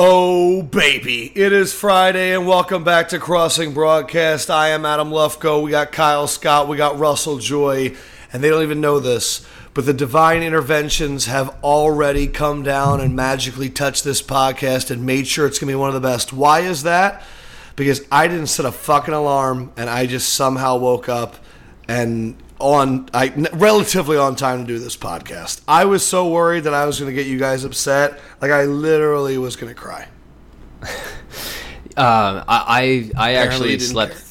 Oh, baby. It is Friday, and welcome back to Crossing Broadcast. I am Adam Lufko. We got Kyle Scott. We got Russell Joy, and they don't even know this, but the divine interventions have already come down and magically touched this podcast and made sure it's going to be one of the best. Why is that? Because I didn't set a fucking alarm, and I just somehow woke up and on I relatively on time to do this podcast. I was so worried that I was going to get you guys upset, like I literally was going to cry. Um, I I, I actually you didn't slept.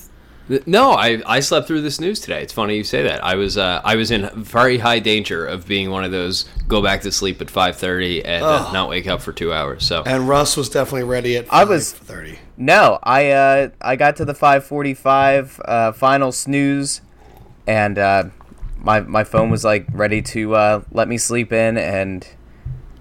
No, I, I slept through this news today. It's funny you say that. I was uh, I was in very high danger of being one of those go back to sleep at five thirty and uh, not wake up for two hours. So And Russ was definitely ready at I was- 30. No, I uh, I got to the 5:45 uh, final snooze, and uh, my my phone was like ready to uh, let me sleep in and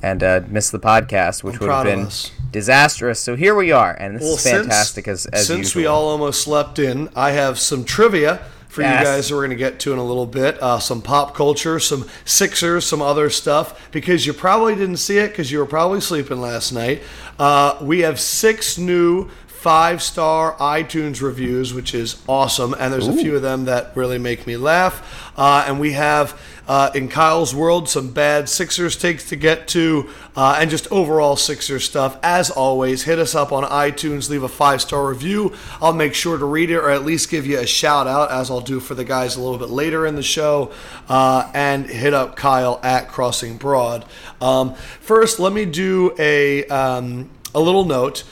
and uh, miss the podcast, which I'm would have been disastrous. So here we are, and this Well, is fantastic since, as as since usual. we all almost slept in, I have some trivia for you guys that we're going to get to in a little bit. Uh, some pop culture, some Sixers, some other stuff because you probably didn't see it because you were probably sleeping last night. Uh, we have six new five star iTunes reviews, which is awesome, and there's a few of them that really make me laugh. Uh, and we have uh, in Kyle's world some bad Sixers takes to get to, uh, and just overall Sixers stuff. As always, hit us up on iTunes, leave a five star review. I'll make sure to read it or at least give you a shout out, as I'll do for the guys a little bit later in the show. Uh, and hit up Kyle at Crossing Broad. Um, first, let me do a um, a little note.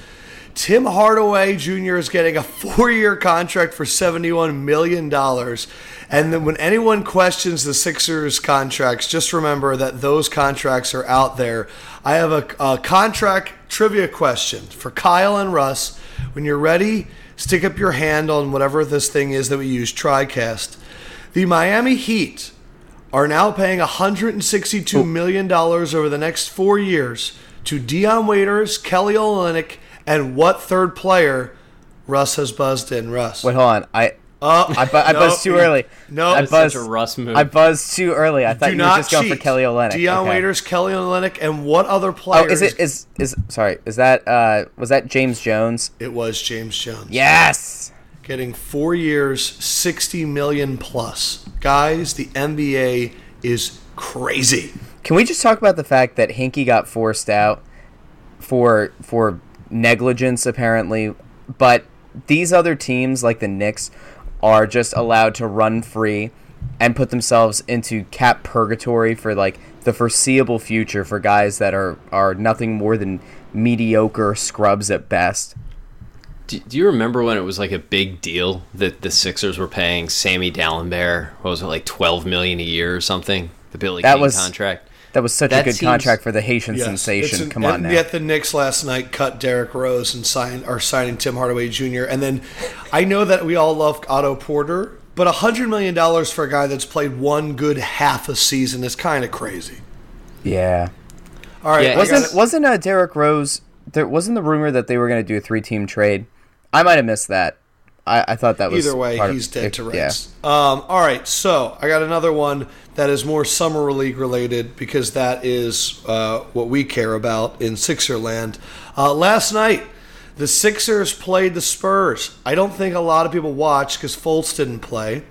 Tim Hardaway Jr. is getting a four year contract for $71 million. And then when anyone questions the Sixers contracts, just remember that those contracts are out there. I have a, a contract trivia question for Kyle and Russ. When you're ready, stick up your hand on whatever this thing is that we use, TriCast. The Miami Heat are now paying $162 million over the next four years to Dion Waiters, Kelly Olynyk, and what third player Russ has buzzed in? Russ. Wait, hold on. I Oh, I, bu- I no, buzzed too early. No, I buzzed. such a Russ move. I buzzed too early. I thought do you were not just going for. Kelly Olynyk. Dion Okay. Waiters, Kelly Olynyk, and what other player? Oh, is it is is sorry? Is that uh was that James Jones? It was James Jones. Yes. Getting four years, 60 million plus. Guys, the NBA is crazy. Can we just talk about the fact that Hinkie got forced out for for negligence apparently, but these other teams like the Knicks are just allowed to run free and put themselves into cap purgatory for like the foreseeable future for guys that are are nothing more than mediocre scrubs at best. do, do you remember when it was like a big deal that the Sixers were paying Sammy Dalembert? What was it like twelve million a year or something? The Billy That King was- contract. That was such That a good seems- contract for the Haitian Yes, sensation. an- Come on and now. Yet the Knicks last night cut Derrick Rose and signed are signing Tim Hardaway Jr. And then I know that we all love Otto Porter, but hundred million dollars for a guy that's played one good half a season is kind of crazy. yeah. All right, Yeah, Wasn't got wasn't uh, Derrick Rose? There wasn't the rumor that they were going to do a three team trade. I might have missed that. I, I thought that was Either way, part of- he's dead to yeah. rights. Um, all right, so I got another one that is more summer league related because that is uh, what we care about in Sixerland. Uh, last night, the Sixers played the Spurs. I don't think a lot of people watched because Fultz didn't play.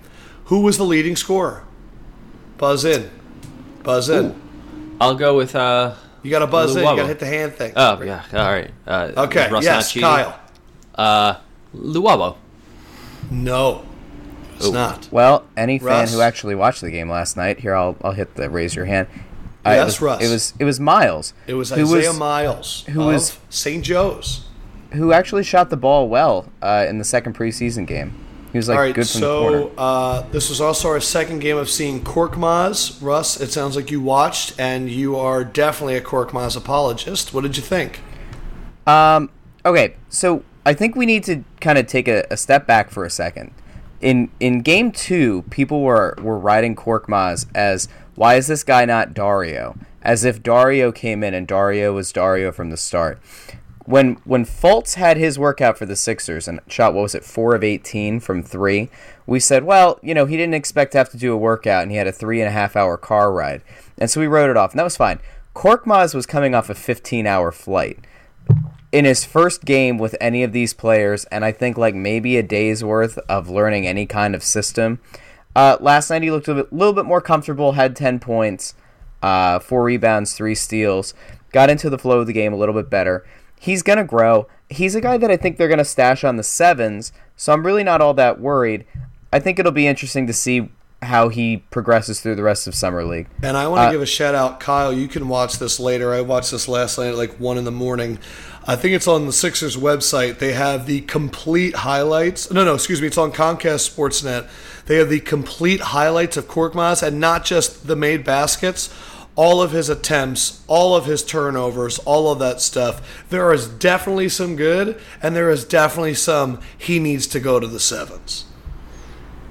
Who was the leading scorer? Buzz in, buzz in. I'll go with uh. You got to buzz in. You got to hit the hand thing. Oh yeah, all right. Uh, okay. Russ Yes, not? Kyle. Uh, Luwawu. No, it's not. Well, any fan who actually watched the game last night, here I'll I'll hit the raise your hand. Uh, Yes, it was, Russ. It was it was Miles. It was Isaiah was, Miles who of was- St. Joe's. who actually shot the ball well uh, in the second preseason game. He was like All right, good from the corner. so uh, this was also our second game of seeing Korkmaz. Russ, it sounds like you watched, and you are definitely a Korkmaz apologist. What did you think? Um, okay, so I think we need to kind of take a, a step back for a second. In in game two, people were were riding Korkmaz as why is this guy not Dario? As if Dario came in and Dario was Dario from the start. When when Fultz had his workout for the Sixers and shot what was it four of eighteen from three, we said, well, you know, he didn't expect to have to do a workout and he had a three and a half hour car ride, and so we wrote it off, and that was fine. Korkmaz was coming off a fifteen hour flight in his first game with any of these players, and I think like maybe a day's worth of learning any kind of system. Uh, last night he looked a bit, little bit more comfortable, had 10 points, uh, four rebounds, three steals, got into the flow of the game a little bit better. He's going to grow. He's a guy that I think they're going to stash on the sevens, so I'm really not all that worried. I think it'll be interesting to see how he progresses through the rest of summer league. And I want to uh, give a shout out, Kyle. You can watch this later. I watched this last night at like one in the morning. I think it's on the Sixers website. They have the complete highlights. No, no, excuse me. It's on Comcast Sportsnet. They have the complete highlights of Korkmaz and not just the made baskets, all of his attempts, all of his turnovers, all of that stuff. There is definitely some good, and there is definitely some he needs to go to the sevens.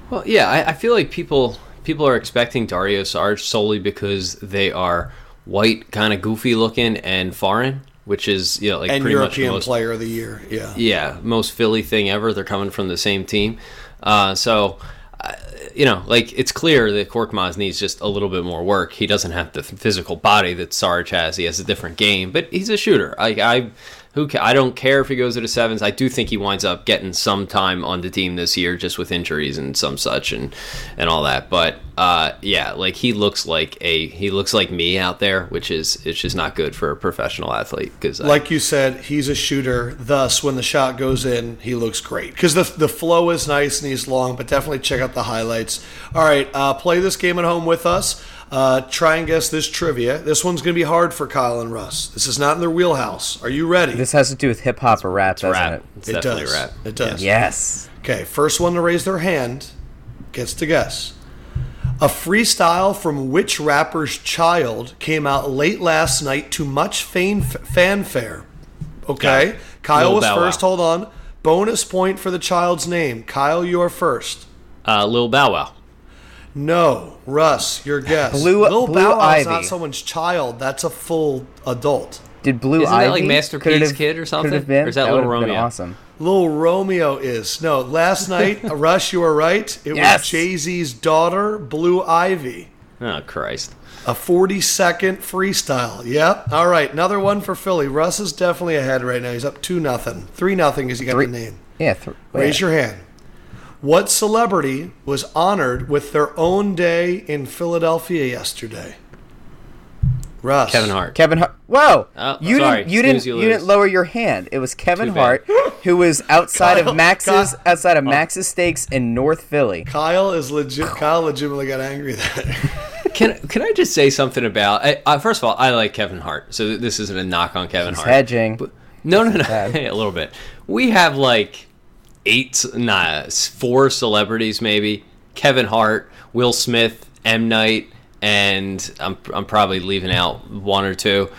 Well, yeah, I, I feel like people people are expecting Dario Saric solely because they are white, kind of goofy looking, and foreign which is you know like and pretty European much most, player of the year. Yeah, yeah, most Philly thing ever. They're coming from the same team, uh, so. Uh, you know, like it's clear that Korkmaz needs just a little bit more work. He doesn't have the physical body that Sarge has. He has a different game, but he's a shooter. Like I, who ca- I don't care if he goes to the sevens. I do think he winds up getting some time on the team this year, just with injuries and some such and and all that. But uh, yeah, like he looks like a he looks like me out there, which is it's just not good for a professional athlete. Because like you said, he's a shooter. Thus, when the shot goes in, he looks great because the the flow is nice and he's long. But definitely check out the highlights. All right, uh, play this game at home with us. Uh, try and guess this trivia. This one's going to be hard for Kyle and Russ. This is not in their wheelhouse. Are you ready? This has to do with hip hop or rap, doesn't rap. it? It's it definitely does. rap. It does. Yes. Okay, first one to raise their hand gets to guess. A freestyle from which rapper's child came out late last night to much fan- fanfare? Okay, Kyle Lil was Bow Wow. first. Hold on. Bonus point for the child's name. Kyle, you're first. Uh, Lil Bow Wow. No, Russ, your guess. Blue- Lil Blue Bow Wow is not someone's child. That's a full adult. Did Blue Isn't that Ivy? like Master could it P's have- kid or something? could something? have been? Or is that that Little would have been Romeo? awesome. Little Romeo is no. Last night, uh, Russ, you were right. It Yes. was Jay Z's daughter, Blue Ivy. Oh Christ. A 40 second freestyle. Yep. All right. Another one for Philly. Russ is definitely ahead right now. He's up 2 nothing. 3 nothing as he got Three- the name. Yeah. Th- Raise your hand. What celebrity was honored with their own day in Philadelphia yesterday? Russ. Kevin Hart. Kevin Hart. Whoa! Oh, you sorry. didn't. You Snooze, didn't. you You, didn't lower your hand. It was Kevin Too bad. Hart, who was outside Kyle- of Max's Kyle- outside of Max's Steaks in North Philly. Kyle is legit. Kyle legitimately got angry there. Can can I just say something about? I, uh, first of all, I like Kevin Hart, so this isn't a knock on Kevin He's Hart. hedging. But, No, no, no, bad. a little bit. We have like eight, nah, four celebrities maybe. Kevin Hart, Will Smith, M Night, and I'm I'm probably leaving out one or two.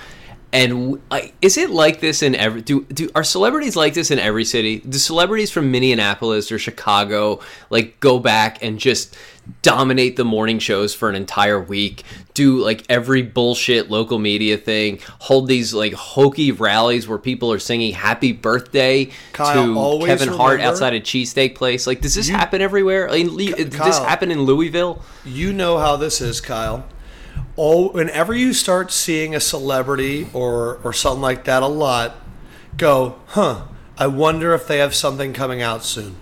And is it like this in every? Do do are celebrities like this in every city? Do celebrities from Minneapolis or Chicago like go back and just dominate the morning shows for an entire week? Do like every bullshit local media thing? Hold these like hokey rallies where people are singing "Happy Birthday" Kyle, to Kevin Hart outside a cheesesteak place? Like, does this You- happen everywhere? Like, Le- did this happen in Louisville? you know how this is, Kyle. Oh, whenever you start seeing a celebrity or or something like that a lot, go, huh? I wonder if they have something coming out soon.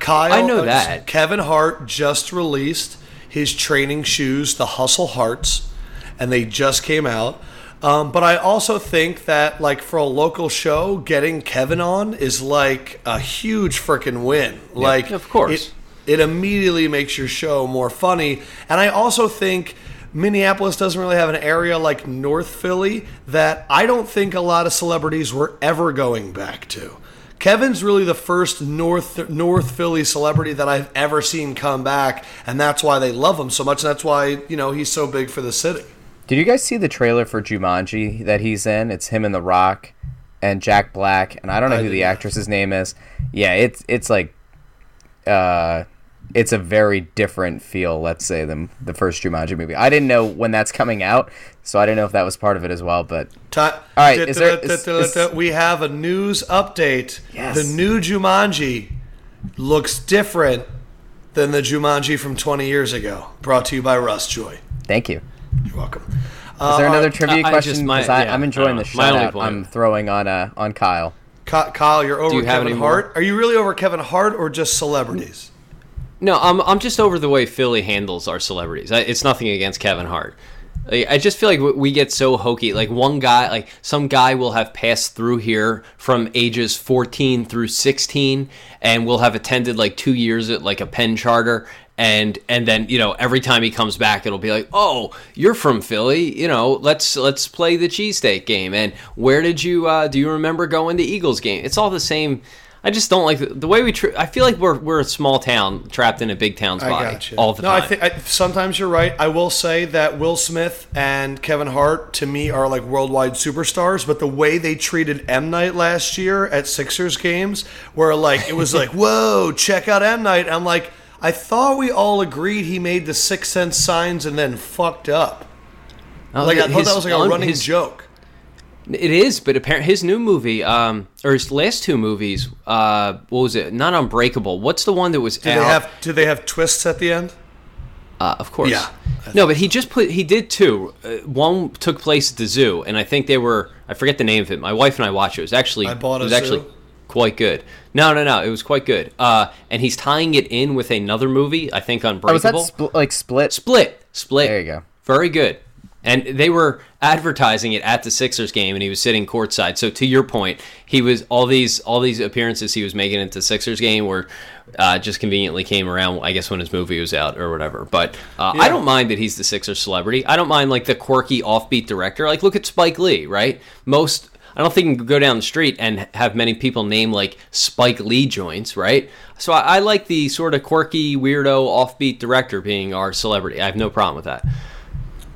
Kyle, I know that. Kevin Hart just released his training shoes, the Hustle Hearts, and they just came out. Um, but I also think that, like, for a local show, getting Kevin on is like a huge freaking win. Like, of course. it- it immediately makes your show more funny. And I also think Minneapolis doesn't really have an area like North Philly that I don't think a lot of celebrities were ever going back to. Kevin's really the first North North Philly celebrity that I've ever seen come back, and that's why they love him so much. And that's why you know he's so big for the city. Did you guys see the trailer for Jumanji that he's in? It's him and The Rock and Jack Black, and I don't know I who did the actress's name is. Yeah, it's it's like, uh, it's a very different feel, let's say, than the first Jumanji movie. I didn't know when that's coming out, so I didn't know if that was part of it as well. But Ti- All right, is there- is- is- we have a news update. Yes. The new Jumanji looks different than the Jumanji from 20 years ago. Brought to you by Russ Joy. thank you. You're welcome. Is there another Uh, trivia I- I question? my- Because I yeah, I'm enjoying uh, the my only shout out point. I'm throwing on uh, on Kyle. Ky- Kyle, you're over you have Kevin any more? Hart. Are you really over Kevin Hart or just celebrities? No, I'm I'm just over the way Philly handles our celebrities. I, it's nothing against Kevin Hart. I just feel like we- we get so hokey. Like one guy, like some guy will have passed through here from ages 14 through 16, and will have attended like two years at like a Penn charter, and and then you know every time he comes back, it'll be like, oh, you're from Philly, you know, let's let's play the cheesesteak game. And where did you uh, do you remember going to Eagles game? It's all the same. I just don't like the, the way we. Tr- I feel like we're we're a small town trapped in a big town's I body got you. all the no, time. I think I, sometimes you're right. I will say that Will Smith and Kevin Hart to me are like worldwide superstars. But the way they treated M Night last year at Sixers games, where like it was like, "Whoa, check out M Night," I'm like, I thought we all agreed he made the Sixth Sense signs and then fucked up. Oh, Like I thought that was like a un- running his- joke. It is, but apparently his new movie, um, or his last two movies, uh, what was it? Not Unbreakable. What's the one that was Do out? they have do they have twists at the end? Uh, of course. Yeah. No, but he just put he did two. Uh, one took place at the zoo, and I think they were I forget the name of it. My wife and I watched it. It was actually I bought it a was actually zoo? quite good. No, no, no, it was quite good. Uh, and he's tying it in with another movie. I think Oh, was that Unbreakable. spl- like split? Split, split. There you go. Very good. And they were advertising it at the Sixers game, and he was sitting courtside. So to your point, he was all these all these appearances he was making at the Sixers game were uh, just conveniently came around. I guess when his movie was out or whatever. But uh, I don't mind that he's the Sixers celebrity. I don't mind like the quirky offbeat director. Like look at Spike Lee, right? Most I don't think you can go down the street and have many people name like Spike Lee joints, right? So I, I like the sort of quirky, weirdo, offbeat director being our celebrity. I have no problem with that.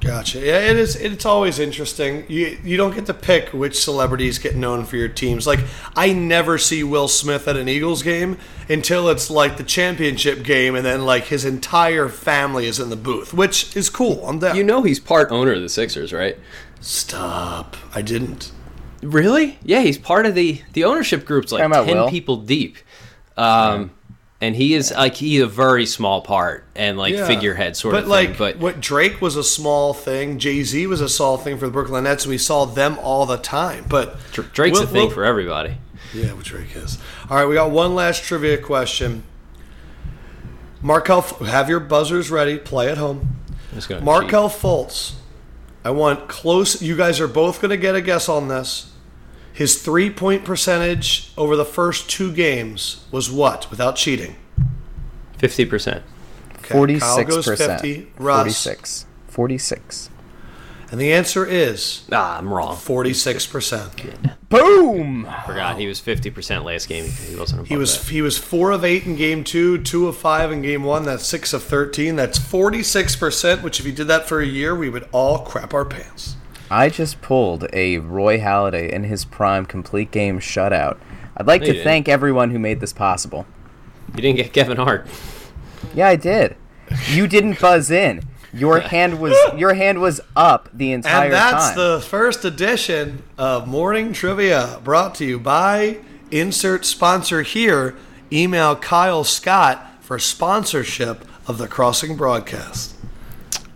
Gotcha. Yeah, it is. It's always interesting. You you don't get to pick which celebrities get known for your teams. Like I never see Will Smith at an Eagles game until it's like the championship game, and then like his entire family is in the booth, which is cool. I'm down. You know he's part owner of the Sixers, right? Stop. I didn't. Really? Yeah, he's part of the the ownership group's like ten Will? people deep, um, and he is like he's a very small part and like Yeah. figurehead sort but of like, thing. But what Drake was a small thing. Jay Z was a small thing for the Brooklyn Nets. We saw them all the time. But Dr- Drake's Will- a thing Will- for everybody. Yeah, what Drake is. All right, we got one last trivia question. Markel, have your buzzers ready. Play at home. I'm just gonna Markel Fultz. I want close. You guys are both going to get a guess on this. His three point percentage over the first two games was what without cheating? fifty percent. Okay, Kyle Forty-six goes percent. 50. Russ. Forty-six. Forty-six. And the answer is Ah, I'm wrong. 46%. Boom. Forgot he was fifty percent last game. He wasn't. He was that. he was four of eight in game two, two of five in game one. That's six of thirteen. That's forty six percent. Which, if he did that for a year, we would all crap our pants. I just pulled a Roy Halladay in his prime complete game shutout. I'd like No, to didn't. thank everyone who made this possible. You didn't get Kevin Hart. Yeah, I did. You didn't buzz in. Your hand was your hand was up the entire time. And that's time. the first edition of Morning Trivia, brought to you by insert sponsor here. Email Kyle Scott for sponsorship of the Crossing broadcast.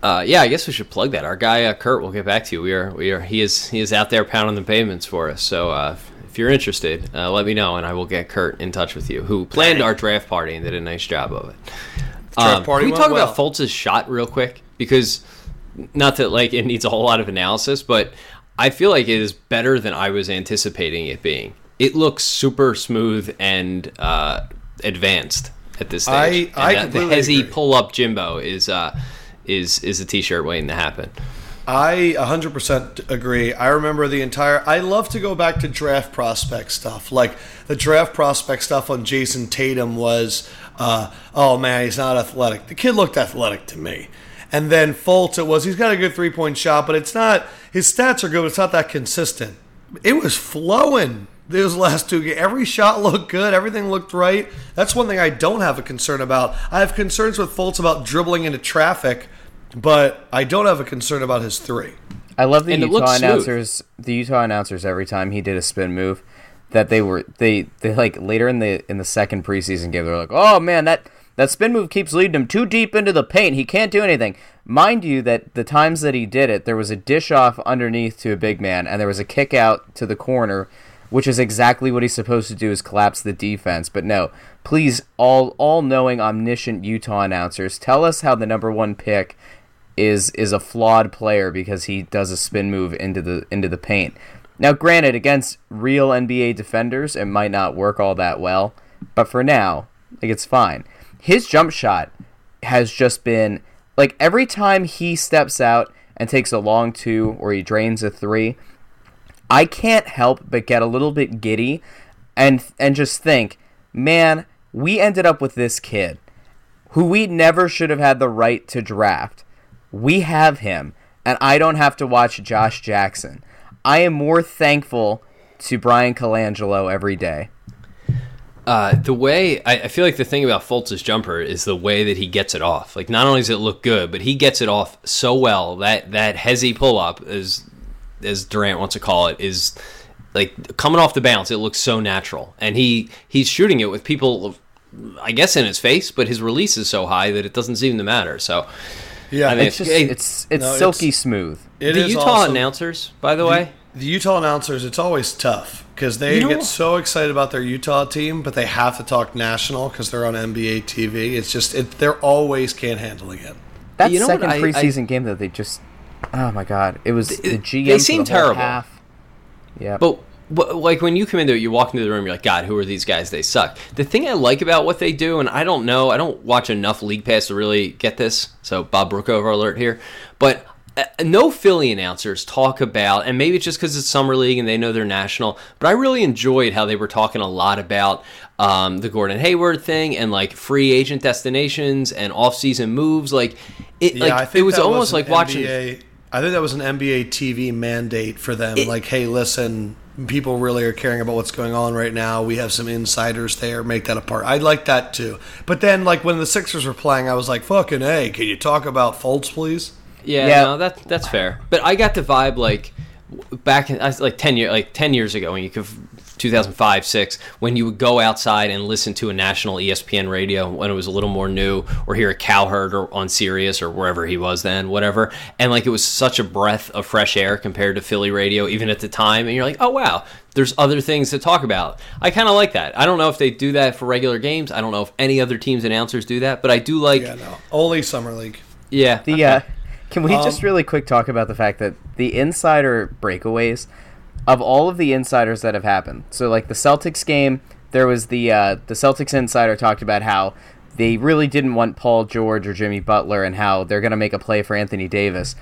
Uh, yeah, I guess we should plug that. Our guy uh, Kurt will get back to you. We are, we are. He is, he is out there pounding the pavements for us. So uh, if- you're interested, uh, let me know, and I will get Kurt in touch with you, who planned our draft party and did a nice job of it. Draft Um, party Can we talk well. about Fultz's shot real quick? Because not that like it needs a whole lot of analysis, but I feel like it is better than I was anticipating it being. It looks super smooth and uh, advanced at this stage. I- I And that- the hezzy pull up Jimbo is uh, is is a t-shirt waiting to happen. I 100% agree. I remember the entire. I love to go back to draft prospect stuff. Like the draft prospect stuff on Jayson Tatum was, uh, oh man, he's not athletic. The kid looked athletic to me. And then Fultz, it was he's got a good three point shot, but it's not. His stats are good. But it's not that consistent. It was flowing. Those last two games, every shot looked good. Everything looked right. That's one thing I don't have a concern about. I have concerns with Fultz about dribbling into traffic, but I don't have a concern about his three. I love the And Utah looks smooth. announcers. The Utah announcers every time he did a spin move, that they were they they like later in the in the second preseason game, they're like, oh man, that That spin move keeps leading him too deep into the paint. He can't do anything. Mind you, that the times that he did it, there was a dish off underneath to a big man, and there was a kick out to the corner, which is exactly what he's supposed to do is collapse the defense. But no, please, all all knowing, omniscient Utah announcers, tell us how the number one pick is is a flawed player because he does a spin move into the into the paint. Now, granted, against real NBA defenders, it might not work all that well, but for now, like it's fine. His jump shot has just been like every time he steps out and takes a long two or he drains a three, I can't help but get a little bit giddy and and just think, man, we ended up with this kid who we never should have had the right to draft. We have him, and I don't have to watch Josh Jackson. I am more thankful to Bryan Colangelo every day. Uh, the way I, I, feel like the thing about Fultz's jumper is the way that he gets it off. Like not only does it look good, but he gets it off so well that that hezzy pull up, as as Durant wants to call it, is like coming off the bounce. It looks so natural, and he he's shooting it with people, I guess, in his face, but his release is so high that it doesn't seem to matter. So yeah, I mean, it's just it's it's no, silky it's, smooth. It the Utah also, announcers, by the, the way, the Utah announcers, it's always tough because they you know, get so excited about their Utah team, but they have to talk national because they're on NBA TV. It's just it, they're always can't handle it. That you know second I, preseason I, game that they just, oh my god, it was the GM. They seem the terrible. Half. Yeah, but but like when you come into it, you walk into the room, you're like, God, who are these guys? They suck. The thing I like about what they do, and I don't know, I don't watch enough League Pass to really get this. So Bob Brookover alert here, but uh, no Philly announcers talk about, and maybe it's just because it's summer league and they know they're national. But I really enjoyed how they were talking a lot about um, the Gordon Hayward thing and like free agent destinations and off-season moves. Like it, yeah, like it was almost was like NBA, watching. I think that was an NBA TV mandate for them. It, like, hey, listen, people really are caring about what's going on right now. We have some insiders there. Make that a part. I like that too. But then, like when the Sixers were playing, I was like, "Fucking hey, can you talk about Fultz, please?" Yeah, yeah. no, that that's fair. But I got the vibe like back in like ten year like ten years ago when you could 2005 6 when you would go outside and listen to a national espn radio when it was a little more new or hear a cowherd or on sirius or wherever he was then whatever and like it was such a breath of fresh air compared to philly radio even at the time and you're like oh wow there's other things to talk about. I kind of like that. I don't know if they do that for regular games. I don't know if any other teams announcers do that but i do like yeah no. Only summer league. Yeah. The okay. uh can we um, just really quick talk about the fact that the insider breakaways of all of the insiders that have happened? So like the Celtics game, there was the uh, the Celtics insider talked about how they really didn't want Paul George or Jimmy Butler and how they're going to make a play for Anthony Davis.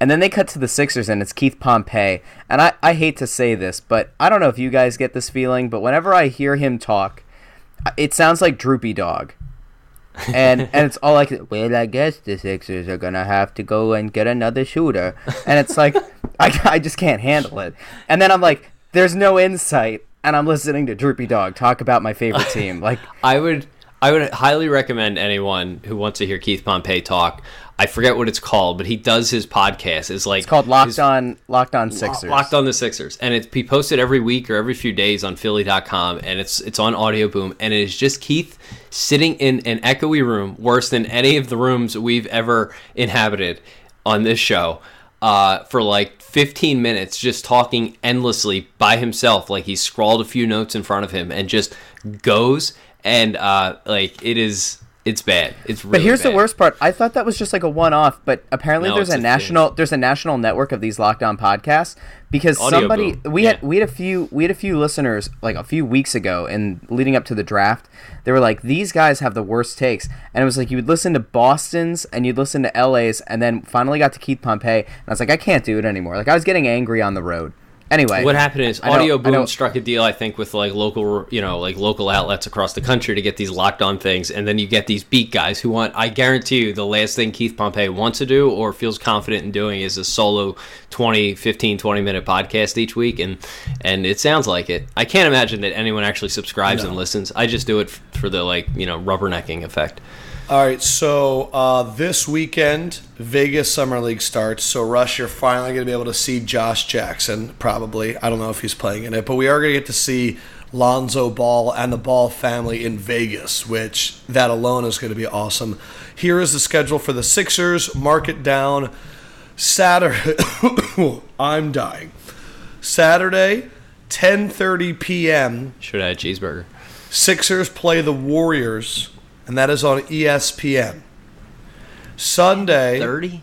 And then they cut to the Sixers and it's Keith Pompey. And I, I hate to say this, but I don't know if you guys get this feeling, but whenever I hear him talk, it sounds like Droopy Dog and and it's all like, well, I guess the Sixers are gonna have to go and get another shooter, and it's like, I, I just can't handle it. And then I'm like, there's no insight, and I'm listening to Droopy Dog talk about my favorite team. Like, I would I would highly recommend anyone who wants to hear Keith Pompey talk. I forget what it's called, but he does his podcast. It's like it's called Locked his, On Locked On Sixers. Locked on the Sixers, and it's he posted every week or every few days on Philly.com, and it's it's on Audio Boom, and it is just Keith sitting in an echoey room, worse than any of the rooms we've ever inhabited on this show, uh, for like 15 minutes, just talking endlessly by himself, like he scrawled a few notes in front of him, and just goes. And uh, like it is it's bad. It's really But here's bad. the worst part. I thought that was just like a one-off, but apparently no, there's a, a national thing. there's a national network of these Locked On podcasts because Audio somebody boom. we yeah. had we had a few we had a few listeners like a few weeks ago and leading up to the draft. They were like these guys have the worst takes. And it was like you would listen to Boston's and you'd listen to LA's and then finally got to Keith Pompey and I was like I can't do it anymore. Like I was getting angry on the road. Anyway, what happened is Audio Boom struck a deal, I think, with like local, you know, like local outlets across the country to get these locked on things, and then you get these beat guys who want. I guarantee you, the last thing Keith Pompey wants to do or feels confident in doing is a solo 20, 15, 20 minute podcast each week, and and it sounds like it. I can't imagine that anyone actually subscribes no. and listens. I just do it for the like you know rubbernecking effect. All right, so uh, this weekend, Vegas Summer League starts. So, Rush, you're finally going to be able to see Josh Jackson, probably. I don't know if he's playing in it, but we are going to get to see Lonzo Ball and the Ball family in Vegas, which that alone is going to be awesome. Here is the schedule for the Sixers. Mark it down. Saturday. I'm dying. Saturday, 10:30 p.m. Should I have a cheeseburger. Sixers play the Warriors, and that is on ESPN. Sunday, 30?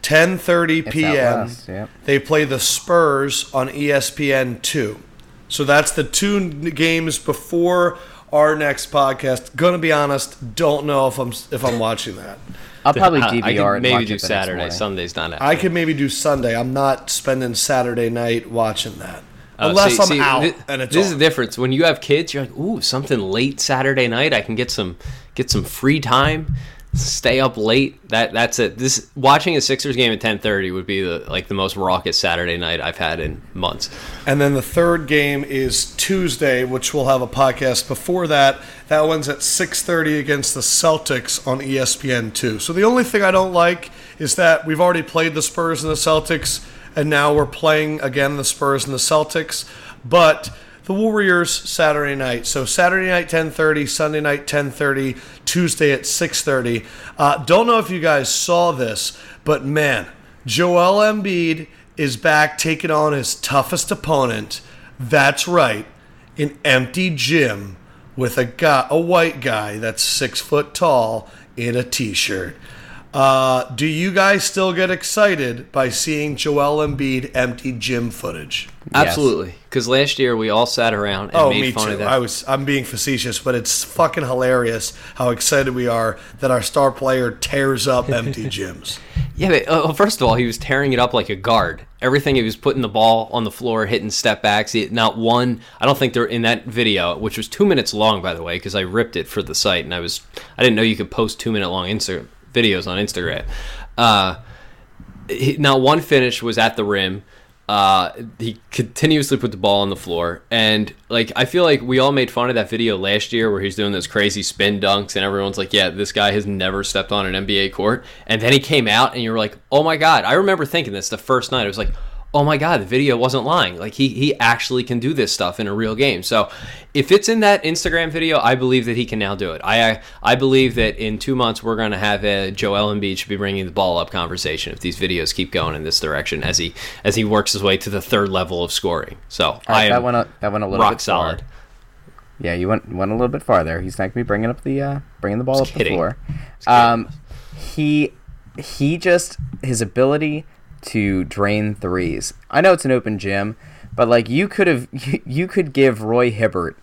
10:30 p.m. west, yep. They play the Spurs on ESPN two. So that's the two games before our next podcast. Gonna be honest, don't know if I'm if I'm watching that. I'll probably DVR I it could and maybe watch do it Saturday. Sunday's not out. I could maybe do Sunday. I'm not spending Saturday night watching that Oh, unless see- I'm see, out thi- and it's this is the difference. When you have kids, you're like, ooh, something late Saturday night. I can get some get some free time, stay up late. That that's it. This watching a Sixers game at 10:30 would be the like the most raucous Saturday night I've had in months. And then the third game is Tuesday, which we'll have a podcast before that. That one's at 6:30 against the Celtics on ESPN two. So the only thing I don't like is that we've already played the Spurs and the Celtics, and now we're playing again the Spurs and the Celtics. But the Warriors Saturday night. So Saturday night 10:30, Sunday night 10:30, Tuesday at 6:30. Uh, don't know if you guys saw this, but man, Joel Embiid is back taking on his toughest opponent. That's right, an empty gym with a guy, a white guy that's six foot tall in a t-shirt. Uh, do you guys still get excited by seeing Joel Embiid empty gym footage? Absolutely, because last year we all sat around and Oh, made me fun too. of that. I was. I'm being facetious, but it's fucking hilarious how excited we are that our star player tears up empty gyms. Yeah, but uh, first of all, he was tearing it up like a guard. Everything he was putting the ball on the floor, hitting step backs. He, not one. I don't think they're in that video, which was two minutes long, by the way, because I ripped it for the site, and I was I didn't know you could post two minute long Insta videos on Instagram. Uh, not one finish was at the rim. Uh, he continuously put the ball on the floor, and like I feel like we all made fun of that video last year where he's doing those crazy spin dunks, and everyone's like, "Yeah, this guy has never stepped on an NBA court." And then he came out, and you're like, "Oh my god!" I remember thinking this the first night. I was like, "Oh my god, the video wasn't lying. Like he he actually can do this stuff in a real game." So if it's in that Instagram video, I believe that he can now do it. I I, I believe that in two months we're going to have a Joel Embiid should be bringing the ball up conversation if these videos keep going in this direction as he as he works his way to the third level of scoring. So I right, am that went a, that went a little rock bit far. solid. Yeah, you went went a little bit farther. He's not gonna be bringing up the uh, bringing the ball Just up kidding. the floor. Um, he he just his ability to drain threes. I know it's an open gym, but like you could have you, could give Roy Hibbert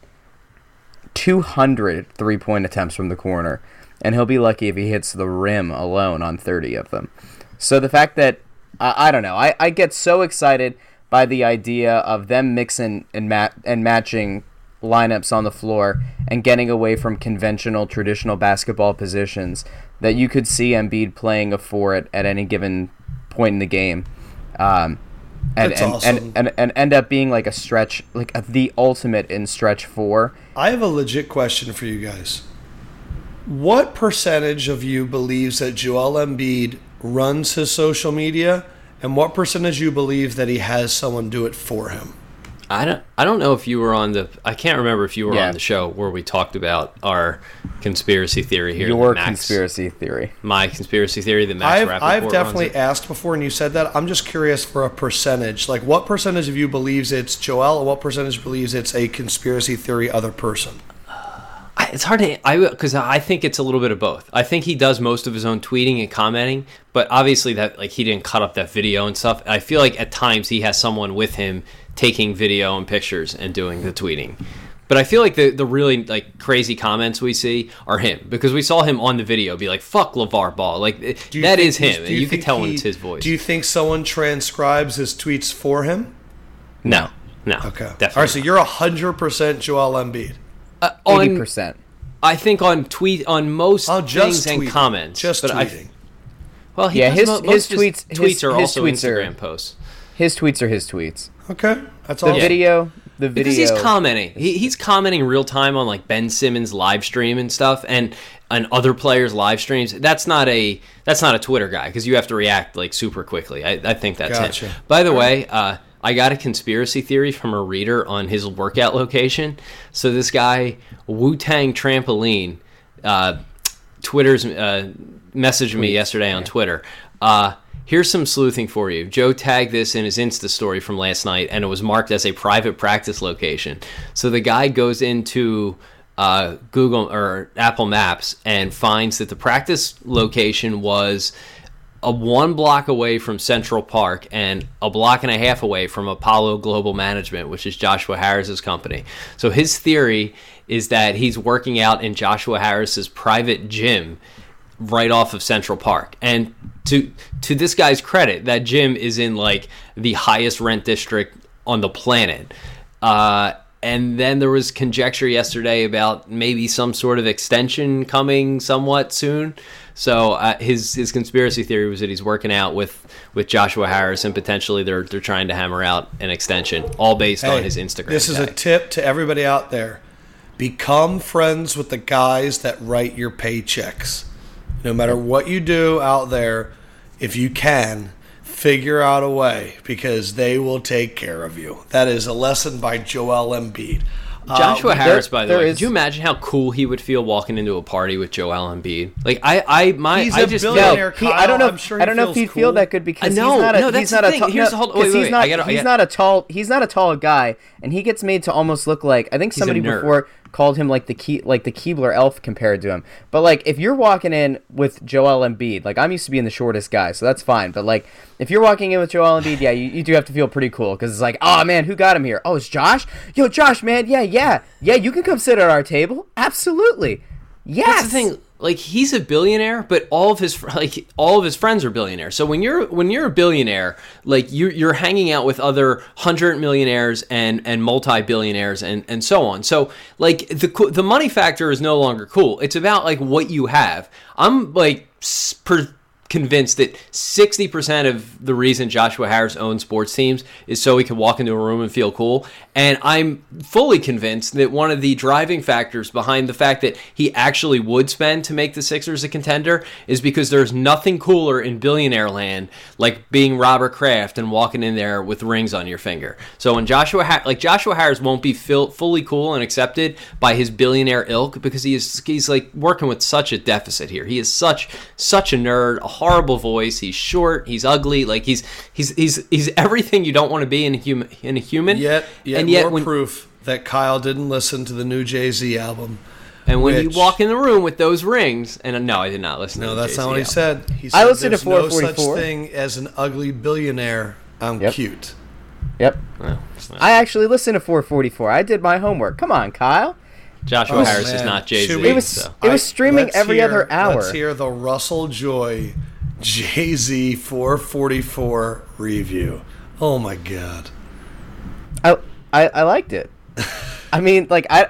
200 three point attempts from the corner, and he'll be lucky if he hits the rim alone on 30 of them. So the fact that I, I don't know, I, I get so excited by the idea of them mixing and mat and matching lineups on the floor and getting away from conventional traditional basketball positions that you could see Embiid playing a four at, at any given point in the game. Um, and, and, awesome. and, and, and end up being like a stretch, like a, the ultimate in stretch four. I have a legit question for you guys. What percentage of you believes that Joel Embiid runs his social media, and what percentage you believe that he has someone do it for him? I don't I don't know if you were on the I can't remember if you were Yeah. on the show where we talked about our conspiracy theory here. Your Max- conspiracy theory. My conspiracy theory that Max I've, I've runs definitely it. asked before, and you said that. I'm just curious for a percentage. Like, what percentage of you believes it's Joel, and what percentage believes it's a conspiracy theory other person? It's hard to I because I think it's a little bit of both. I think he does most of his own tweeting and commenting, but obviously that like he didn't cut up that video and stuff. I feel like at times he has someone with him taking video and pictures and doing the tweeting. But I feel like the the really like crazy comments we see are him because we saw him on the video be like "fuck LaVar Ball," like Do you that think is he's- him, and you, can think tell when it's his voice. Do you think someone transcribes his tweets for him? no, no, Okay. definitely. All right, so you're 100% Joel Embiid. Uh, Eighty percent. I think on tweet on most Oh, just things and comments, Just but I- tweeting. well, he Yeah, his- mo- his most tweets- tweets his- are his also tweets are- Instagram posts. His tweets are his tweets. Okay, that's all. The all. video, the video. Because he's commenting. He, he's commenting real time on like Ben Simmons live stream and stuff, and and other players' live streams. That's not a that's not a Twitter guy because you have to react like super quickly. I, I think that's Gotcha. him. By the way, uh, I got a conspiracy theory from a reader on his workout location. So this guy, Wu Tang Trampoline, uh, Twitter's uh, messaged me yesterday on Twitter. Uh, here's some sleuthing for you. Joe tagged this in his Insta story from last night, and it was marked as a private practice location. So the guy goes into uh, Google or Apple Maps and finds that the practice location was a one block away from Central Park and a block and a half away from Apollo Global Management, which is Joshua Harris's company. So his theory is that he's working out in Joshua Harris's private gym right off of Central Park. And to to this guy's credit, that gym is in like the highest rent district on the planet. Uh, and then there was conjecture yesterday about maybe some sort of extension coming somewhat soon. So uh, his his conspiracy theory was that he's working out with, with Joshua Harris and potentially they're they're trying to hammer out an extension, all based Hey, on his Instagram. This is a tip to everybody out there. Become friends with the guys that write your paychecks. No matter what you do out there, if you can, figure out a way because they will take care of you. That is a lesson by Joel Embiid. Uh, Joshua Harris, by the way, is- could you imagine how cool he would feel walking into a party with Joel Embiid? Like I, I, my, He's I a just billionaire. he, I don't Kyle, know. I'm sure I don't know if he'd feel that good because I know, he's not a. no, that's he's the not a thing. tall. Here's no, the whole- 'cause wait, he's not. I gotta- I he's not a tall. He's not a tall guy, and he gets made to almost look like. I think a somebody nerd. before called him like the key, like the Keebler elf compared to him. But like, if you're walking in with Joel Embiid, like I'm used to being the shortest guy, so that's fine. But like, if you're walking in with Joel Embiid, yeah, you, you do have to feel pretty cool because it's like, oh man, who got him here? Oh, it's Josh. Yo, Josh, man, yeah, yeah, yeah. You can come sit at our table. Absolutely. Yes. That's the thing. Like he's a billionaire, but all of his like all of his friends are billionaires. So when you're when you're a billionaire, like you're you're hanging out with other hundred millionaires and and multi billionaires and and so on. So like the the money factor is no longer cool. It's about like what you have. I'm like per, convinced that 60% of the reason Joshua Harris owns sports teams is so he can walk into a room and feel cool. And I'm fully convinced that one of the driving factors behind the fact that he actually would spend to make the Sixers a contender is because there's nothing cooler in billionaire land like being Robert Kraft and walking in there with rings on your finger. So when Joshua ha- like Joshua Harris won't be fil- fully cool and accepted by his billionaire ilk because he is he's like working with such a deficit here. He is such such a nerd, a horrible voice. He's short, he's ugly, like he's he's he's he's everything you don't want to be in a human in a human. Yet, yet, and yet more when proof that Kyle didn't listen to the new Jay Z album. and when which- you walk in the room with those rings, and no, I did not listen. No, to the that's Jay-Z not what he said. He I listened to there's no such thing as an ugly billionaire. I'm Yep. cute. Yep. No. I actually listened to 444. I did my homework. Come on, Kyle. Joshua Oh, Harris is not Jay Z. It was so. it was I- streaming let's every hear- other hour. Let's hear the Russell Joy Jay Z 444 review. Oh my god. I, I I liked it. I mean, like I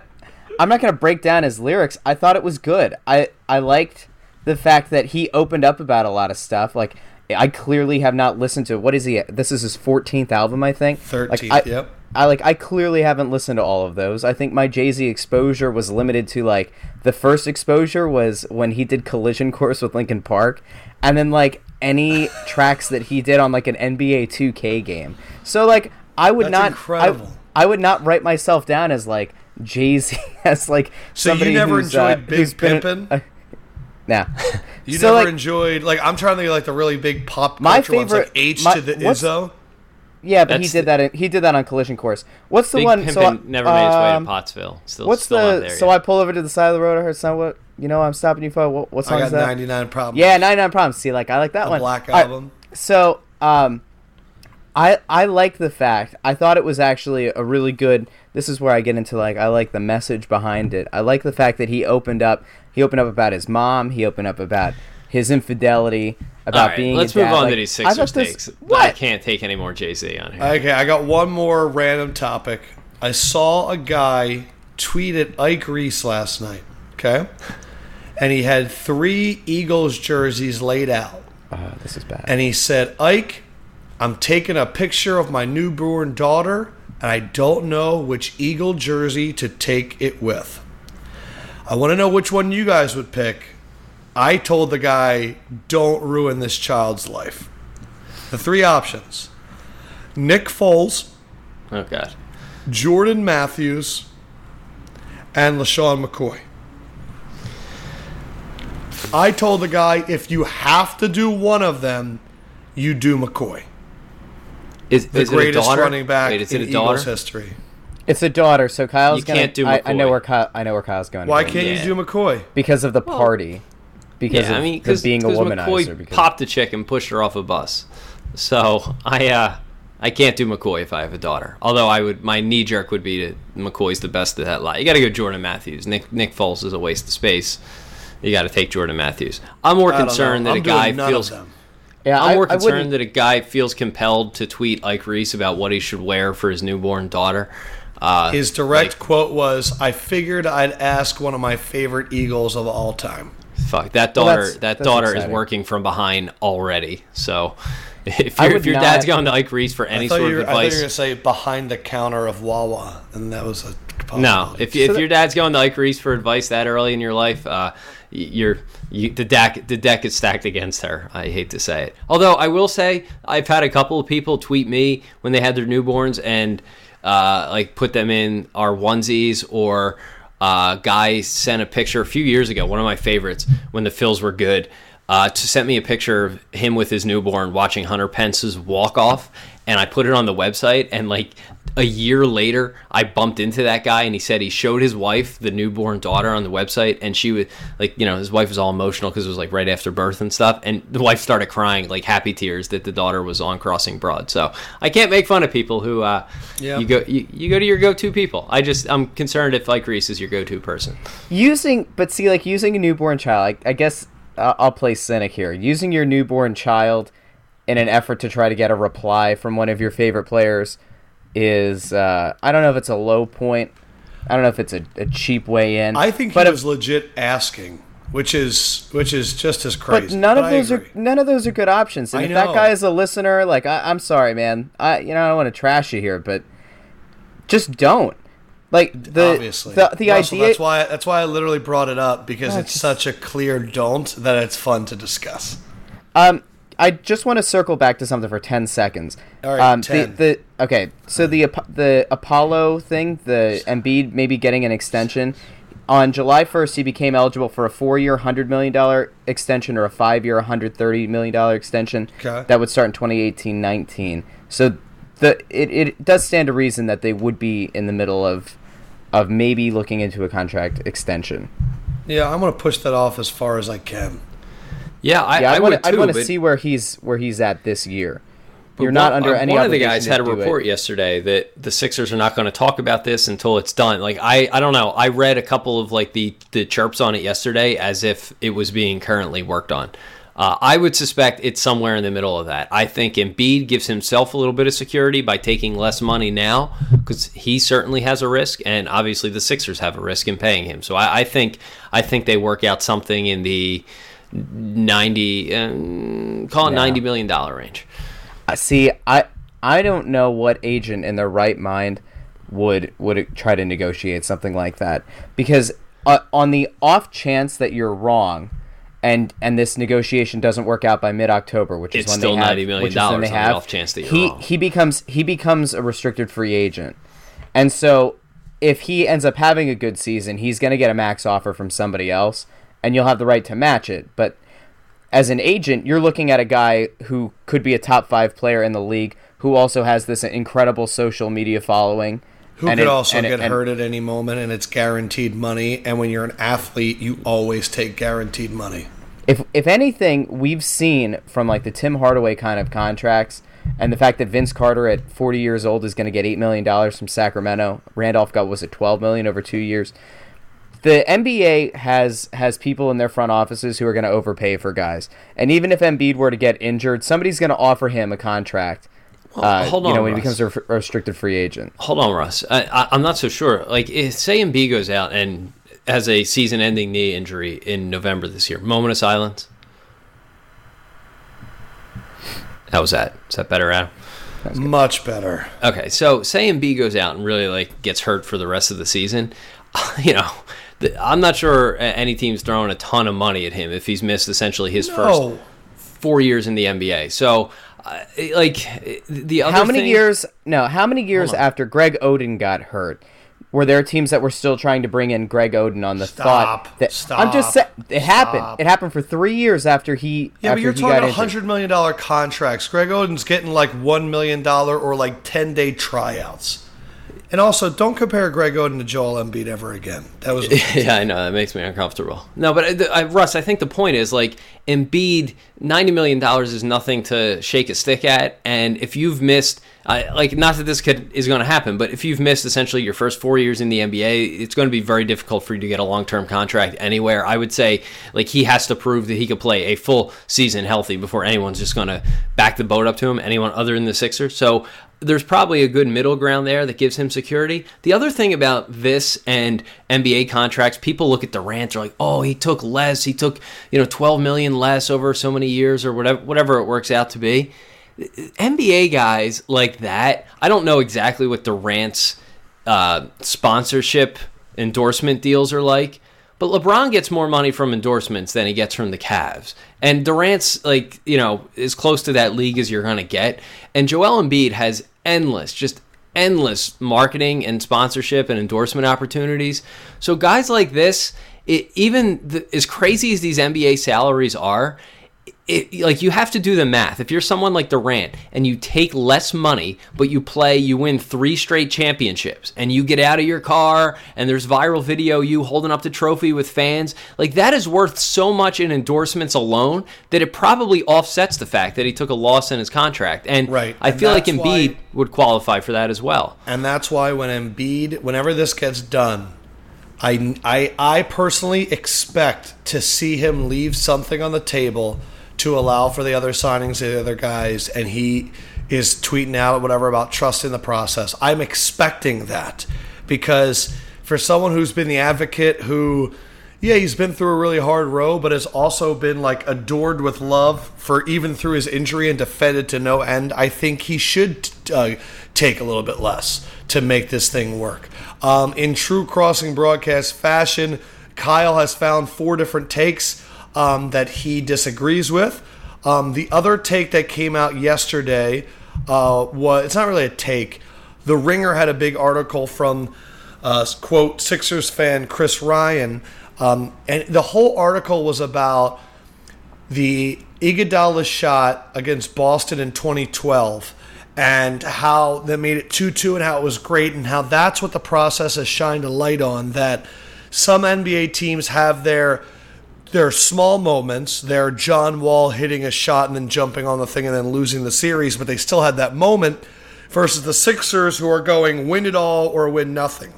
I'm not gonna break down his lyrics. I thought it was good. I I liked the fact that he opened up about a lot of stuff. Like I clearly have not listened to what is he? This is his 14th album, I think. Like, 13th, I, yep. I like I clearly haven't listened to all of those. I think my Jay Z exposure was limited to like the first exposure was when he did Collision Course with Linkin Park, and then like any tracks that he did on like an NBA 2K game. So like I would That's not incredible. I, I would not write myself down as like Jay Z as like So you never who's, enjoyed uh, Big been- Pimpin'? uh, nah. You So, never like, enjoyed like I'm trying to think of like the really big pop My culture ones like favorite- H my- to the what's- Izzo. Yeah, but he did that. In, he did that on Collision Course. What's the Big one? So I- never made his way to um, Pottsville. Still, What's still not the? there So yet. I pull over to the side of the road. I heard someone. what? You know, I'm stopping you for what? What song I is got that? 99 problems. Yeah, 99 Problems. See, like I like that The one. Black All right, Album. So, um, I I like the fact. I thought it was actually a really good. This is where I get into like I like the message behind it. I like the fact that he opened up. He opened up about his mom. He opened up about his infidelity. About All right, being. let's a move dad. on Like, to these I thought Sixers this- takes. I can't take any more Jay Z on here. Okay, I got one more random topic. I saw a guy tweet at Ike Reese last night. Okay, and he had three Eagles jerseys laid out, Oh, this is bad. and he said, "Ike, I'm taking a picture of my newborn daughter, and I don't know which Eagle jersey to take it with. I want to know which one you guys would pick." I told the guy, "Don't ruin this child's life." The three options. Nick Foles, Oh God. Jordan Matthews, and LeSean McCoy. I told the guy if you have to do one of them, you do McCoy. Is, The is it a greatest daughter? running back Wait, is in it a Eagles history. It's a daughter, so Kyle's You gonna. can't do I, I know McCoy. where Kyle. I know where Kyle's going. Why to can't Yeah. you do McCoy? Because of the party. Because yeah, of I mean, because being a womanizer. McCoy because popped a chick and pushed her off a bus. So I, uh, I can't do McCoy if I have a daughter. Although I would, my knee jerk would be to McCoy's the best of that lot. You got to go Jordan Matthews. Nick Nick Foles is a waste of space. You got to take Jordan Matthews. I'm more concerned know. that I'm a guy doing none feels. Of them. yeah, I'm more I wouldn't- concerned that a guy feels compelled to tweet Ike Reese about what he should wear for his newborn daughter. Uh, His direct quote was, "I figured I'd ask one of my favorite Eagles of all time." Fuck that Well, daughter. that's- that that's daughter is working from behind already. So if, you're, if your dad's going to Ike Reese for any sort of advice, I thought you were going to say behind the counter of Wawa, and that was a no. If, if that- your dad's going to Ike Reese for advice that early in your life, uh, you're you, the deck the deck is stacked against her. I hate to say it. Although I will say I've had a couple of people tweet me when they had their newborns and uh, like put them in our onesies or. Uh, guy sent a picture a few years ago. One of my favorites when the Phils were good. Uh, to sent me a picture of him with his newborn watching Hunter Pence's walk off, and I put it on the website. And like a year later, I bumped into that guy, and he said he showed his wife the newborn daughter on the website, and she was like, you know, his wife was all emotional because it was like right after birth and stuff, and the wife started crying like happy tears that the daughter was on Crossing Broad. So I can't make fun of people who uh, Yeah. you go you, you go to your go to people. I just I'm concerned if Ike Reese is your go to person. using but see like using a newborn child I, I guess uh, i'll play cynic here using your newborn child in an effort to try to get a reply from one of your favorite players is uh, i don't know if it's a low point. I don't know if it's a, a cheap way in I think but he if- was legit asking, which is which is just as but crazy. none of I those are none of those are good options. And I if that guy is a listener like I, i'm sorry man. I you know i don't want to trash you here but just don't. Like the Obviously, the, the Russell, idea That's why that's why I literally brought it up because it's just- such a clear don't that it's fun to discuss. Um, I just want to circle back to something for ten seconds. All right, um, 10. The, the okay, so the the Apollo thing, the Embiid maybe getting an extension. On July first, he became eligible for a four-year, hundred million dollar extension or a five-year, hundred thirty million dollar extension. Okay. That would start in 2018-19. So the it, it does stand to reason that they would be in the middle of of maybe looking into a contract extension. Yeah, I'm gonna push that off as far as I can. Yeah, I, Yeah, I I'd want to. I'd want to but- see where he's where he's at this year. You're not one- under uh, any One of the guys had a do it. report yesterday that the Sixers are not going to talk about this until it's done. Like I, I don't know. I read a couple of like the the chirps on it yesterday as if it was being currently worked on. Uh, I would suspect it's somewhere in the middle of that. I think Embiid gives himself a little bit of security by taking less money now because he certainly has a risk, and obviously the Sixers have a risk in paying him. So I, I think I think they work out something in the ninety, um, call it Yeah. ninety million dollar range. Uh, See, I I don't know what agent in their right mind would would try to negotiate something like that because uh, on the off chance that you're wrong and and this negotiation doesn't work out by mid October, which is when still they have, $90 million when they the have, off chance that you're he wrong. he becomes he becomes a restricted free agent, and so if he ends up having a good season, he's going to get a max offer from somebody else, and you'll have the right to match it, but as an agent, you're looking at a guy who could be a top five player in the league, who also has this incredible social media following. Who and could it- also it- get and- hurt at any moment, and it's guaranteed money. And when you're an athlete, you always take guaranteed money. If if anything, we've seen from like the Tim Hardaway kind of contracts, and the fact that Vince Carter at 40 years old is going to get eight million dollars from Sacramento. Randolph got was it 12 million over two years. The NBA has has people in their front offices who are going to overpay for guys, and even if Embiid were to get injured, somebody's going to offer him a contract. uh, hold you know on, when he becomes a re- restricted free agent. Hold on, Russ. I, I, I'm not so sure. Like, if, say Embiid goes out and has a season-ending knee injury in November this year. Moment of silence. How was that? Is that better, Adam? Much better. Okay, so say Embiid goes out and really like gets hurt for the rest of the season. You know, the, I'm not sure any team's throwing a ton of money at him if he's missed essentially his first four years in the NBA. So uh, like the other how many thing- years? No, how many years after Greg Oden got hurt? Were there teams that were still trying to bring in Greg Oden on the Stop. thought that I'm just saying Stop. it happened. Stop. It happened for three years after he Yeah, after but you're talking hundred million dollar contracts. Greg Oden's getting like one million dollar or like ten day tryouts. And also, don't compare Greg Oden to Joel Embiid ever again. That was yeah, I know that makes me uncomfortable. No, but uh, I, Russ, I think the point is like Embiid, ninety million dollars is nothing to shake a stick at, and if you've missed, I like not that this could is going to happen, but if you've missed essentially your first four years in the NBA, it's going to be very difficult for you to get a long term contract anywhere. I would say like he has to prove that he could play a full season healthy before anyone's just going to back the boat up to him. Anyone other than the Sixers, so there's probably a good middle ground there that gives him security. The other thing about this and NBA contracts, people look at Durant, they're like, "Oh, he took less. He took, you know, 12 million less over so many years or whatever whatever it works out to be." NBA guys like that, I don't know exactly what Durant's uh, sponsorship endorsement deals are like, but LeBron gets more money from endorsements than he gets from the Cavs. And Durant's like, you know, as close to that league as you're going to get. And Joel Embiid has endless, just endless marketing and sponsorship and endorsement opportunities. So guys like this, it, even the, as crazy as these NBA salaries are, it, like you have to do the math. If you're someone like Durant and you take less money, but you play, you win three straight championships, and you get out of your car, and there's viral video you holding up the trophy with fans, like that is worth so much in endorsements alone that it probably offsets the fact that he took a loss in his contract. And Right, I and feel like Embiid why- would qualify for that as well. And that's why when Embiid, whenever this gets done, I, I, I personally expect to see him leave something on the table to allow for the other signings of the other guys, and he is tweeting out whatever about trusting the process. I'm expecting that because for someone who's been the advocate who yeah, he's been through a really hard row, but has also been like adored with love for even through his injury and defended to no end. I think he should uh, take a little bit less to make this thing work. Um, in true crossing broadcast fashion, Kyle has found four different takes um, that he disagrees with. Um, the other take that came out yesterday uh, was it's not really a take. The Ringer had a big article from uh, quote Sixers fan Chris Ryan, um, and the whole article was about the Iguodala shot against Boston in 2012 and how that made it 2-2 and how it was great and how that's what the process has shined a light on that some NBA teams have their their small moments, their John Wall hitting a shot and then jumping on the thing and then losing the series, but they still had that moment versus the Sixers who are going win it all or win nothing.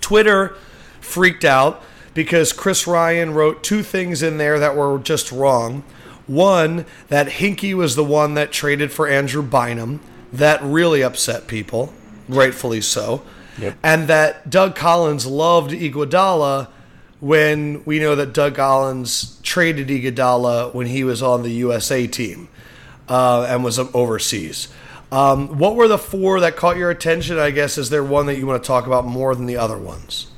Twitter freaked out because Chris Ryan wrote two things in there that were just wrong. One, that Hinkie was the one that traded for Andrew Bynum. That really upset people, rightfully so. And that Doug Collins loved Iguodala when we know that Doug Collins traded Iguodala when he was on the USA team uh, and was overseas. Um, what were the four that caught your attention? I guess is there one that you want to talk about more than the other ones?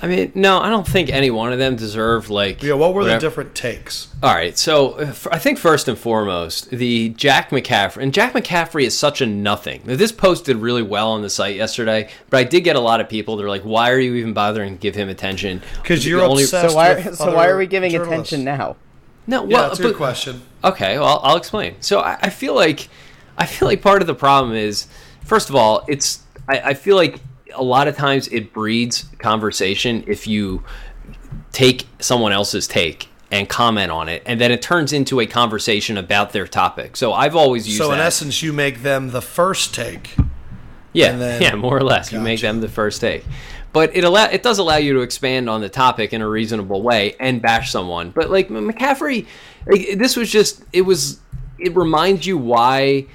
I mean, no, I don't think any one of them deserved like. Yeah, what were the different takes? All right, so I think first and foremost, the Jack McCaffery and Jack McCaffery is such a nothing. Now, This did really well on the site yesterday, but I did get a lot of people. They're like, "Why are you even bothering to give him attention?" Because you're only- obsessed. So why? with So why are we giving journalists. attention now? No, Yeah, that's a good but- question. Okay, well, I'll explain. So I, I feel like I feel like part of the problem is, first of all, it's I, I feel like a lot of times it breeds conversation if you take someone else's take and comment on it, and then it turns into a conversation about their topic. So I've always used So in that. essence, you make them the first take. Yeah, then- yeah, more or less. You make them the first take. But it allow it does allow you to expand on the topic in a reasonable way and bash someone. But like McCaffery, like, this was just it was it reminds you why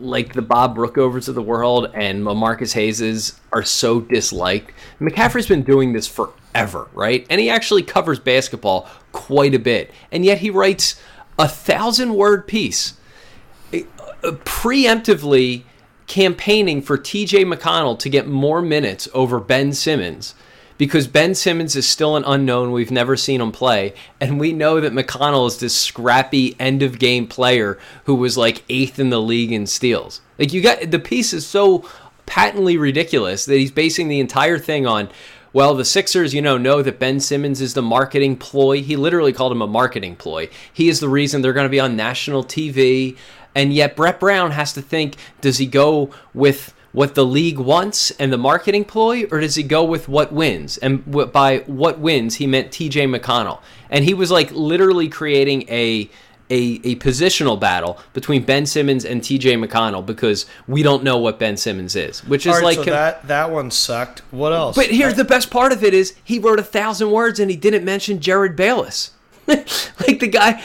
like the Bob Brookovers of the world and Marcus Hayes's are so disliked. McCaffery's been doing this forever, right? And he actually covers basketball quite a bit, and yet he writes a thousand word piece eh, uh, preemptively campaigning for TJ McConnell to get more minutes over Ben Simmons because Ben Simmons is still an unknown. We've never seen him play. And we know that McConnell is this scrappy end of game player who was like eighth in the league in steals. Like you got the piece is so patently ridiculous that he's basing the entire thing on well, the Sixers, you know, know that Ben Simmons is the marketing ploy. He literally called him a marketing ploy. He is the reason they're going to be on national TV. And yet Brett Brown has to think, does he go with what the league wants and the marketing ploy, or does he go with what wins? And by what wins, he meant TJ McConnell. And he was like literally creating a a, a positional battle between Ben Simmons and TJ McConnell because we don't know what Ben Simmons is, which is right, like so that that one sucked. What else? But here's the best part of it is he wrote a thousand words and he didn't mention Jerryd Bayless. like the guy,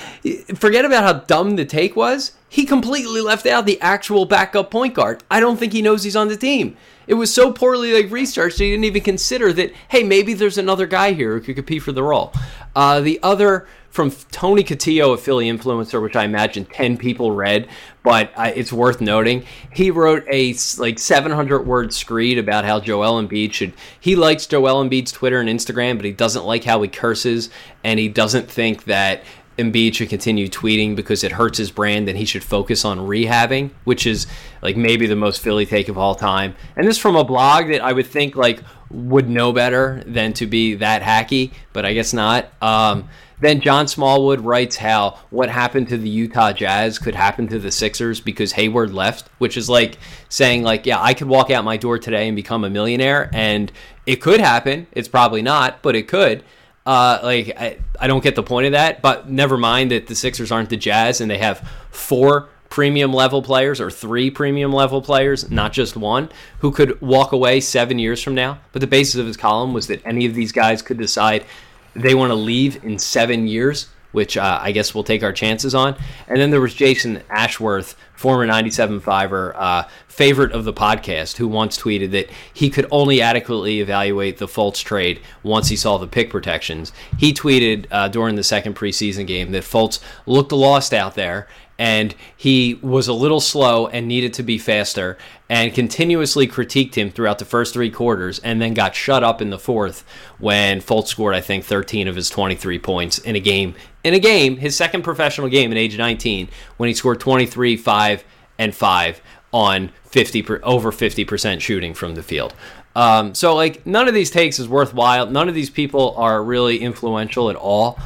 forget about how dumb the take was. He completely left out the actual backup point guard. I don't think he knows he's on the team. It was so poorly like researched he didn't even consider that. Hey, maybe there's another guy here who could compete for the role. Uh, the other from Tony Cotillo, a Philly influencer, which I imagine 10 people read, but uh, it's worth noting. He wrote a like 700 word screed about how Joel Embiid should. He likes Joel Embiid's Twitter and Instagram, but he doesn't like how he curses, and he doesn't think that Embiid should continue tweeting because it hurts his brand and he should focus on rehabbing, which is like maybe the most Philly take of all time. And this from a blog that I would think like would know better than to be that hacky, but I guess not. Um, then John Smallwood writes how what happened to the Utah Jazz could happen to the Sixers because Hayward left, which is like saying like, yeah, I could walk out my door today and become a millionaire, and it could happen. It's probably not, but it could. Uh, like I, I don't get the point of that, but never mind that the Sixers aren't the Jazz and they have four premium level players or three premium level players, not just one, who could walk away seven years from now. But the basis of his column was that any of these guys could decide they want to leave in seven years, which uh, I guess we'll take our chances on. And then there was Jason Ashworth, former 97 Fiver, uh, favorite of the podcast, who once tweeted that he could only adequately evaluate the Fultz trade once he saw the pick protections. He tweeted uh, during the second preseason game that Fultz looked lost out there and he was a little slow and needed to be faster and continuously critiqued him throughout the first three quarters and then got shut up in the fourth when Fultz scored I think 13 of his 23 points in a game in a game his second professional game at age 19 when he scored 23 5 and 5 on 50 per, over 50% shooting from the field. Um, so like none of these takes is worthwhile. None of these people are really influential at all.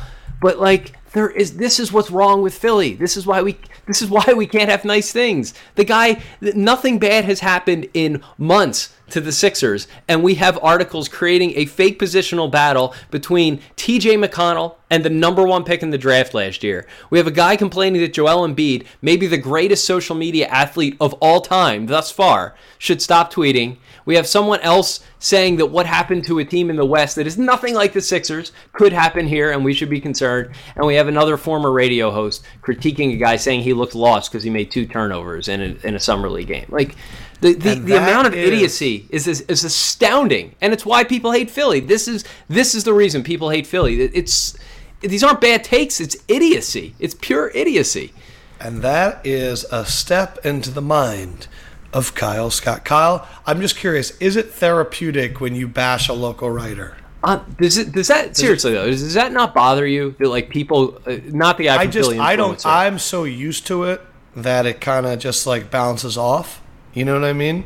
But like there is this is what's wrong with Philly. This is why we this is why we can't have nice things. The guy nothing bad has happened in months to the Sixers and we have articles creating a fake positional battle between TJ McConnell and the number 1 pick in the draft last year. We have a guy complaining that Joel Embiid, maybe the greatest social media athlete of all time thus far, should stop tweeting we have someone else saying that what happened to a team in the West that is nothing like the Sixers could happen here and we should be concerned. And we have another former radio host critiquing a guy saying he looked lost because he made two turnovers in a, in a summer league game. Like the, the, the amount of is... idiocy is, is is astounding, and it's why people hate Philly. This is this is the reason people hate Philly. It's these aren't bad takes. It's idiocy. It's pure idiocy. And that is a step into the mind of Kyle Scott. Kyle, I'm just curious, is it therapeutic when you bash a local writer? Uh, does it? Does that does seriously it, though? Does, does, that not bother you that like people, uh, not the I just I don't. I'm so used to it that it kind of just like bounces off. You know what I mean?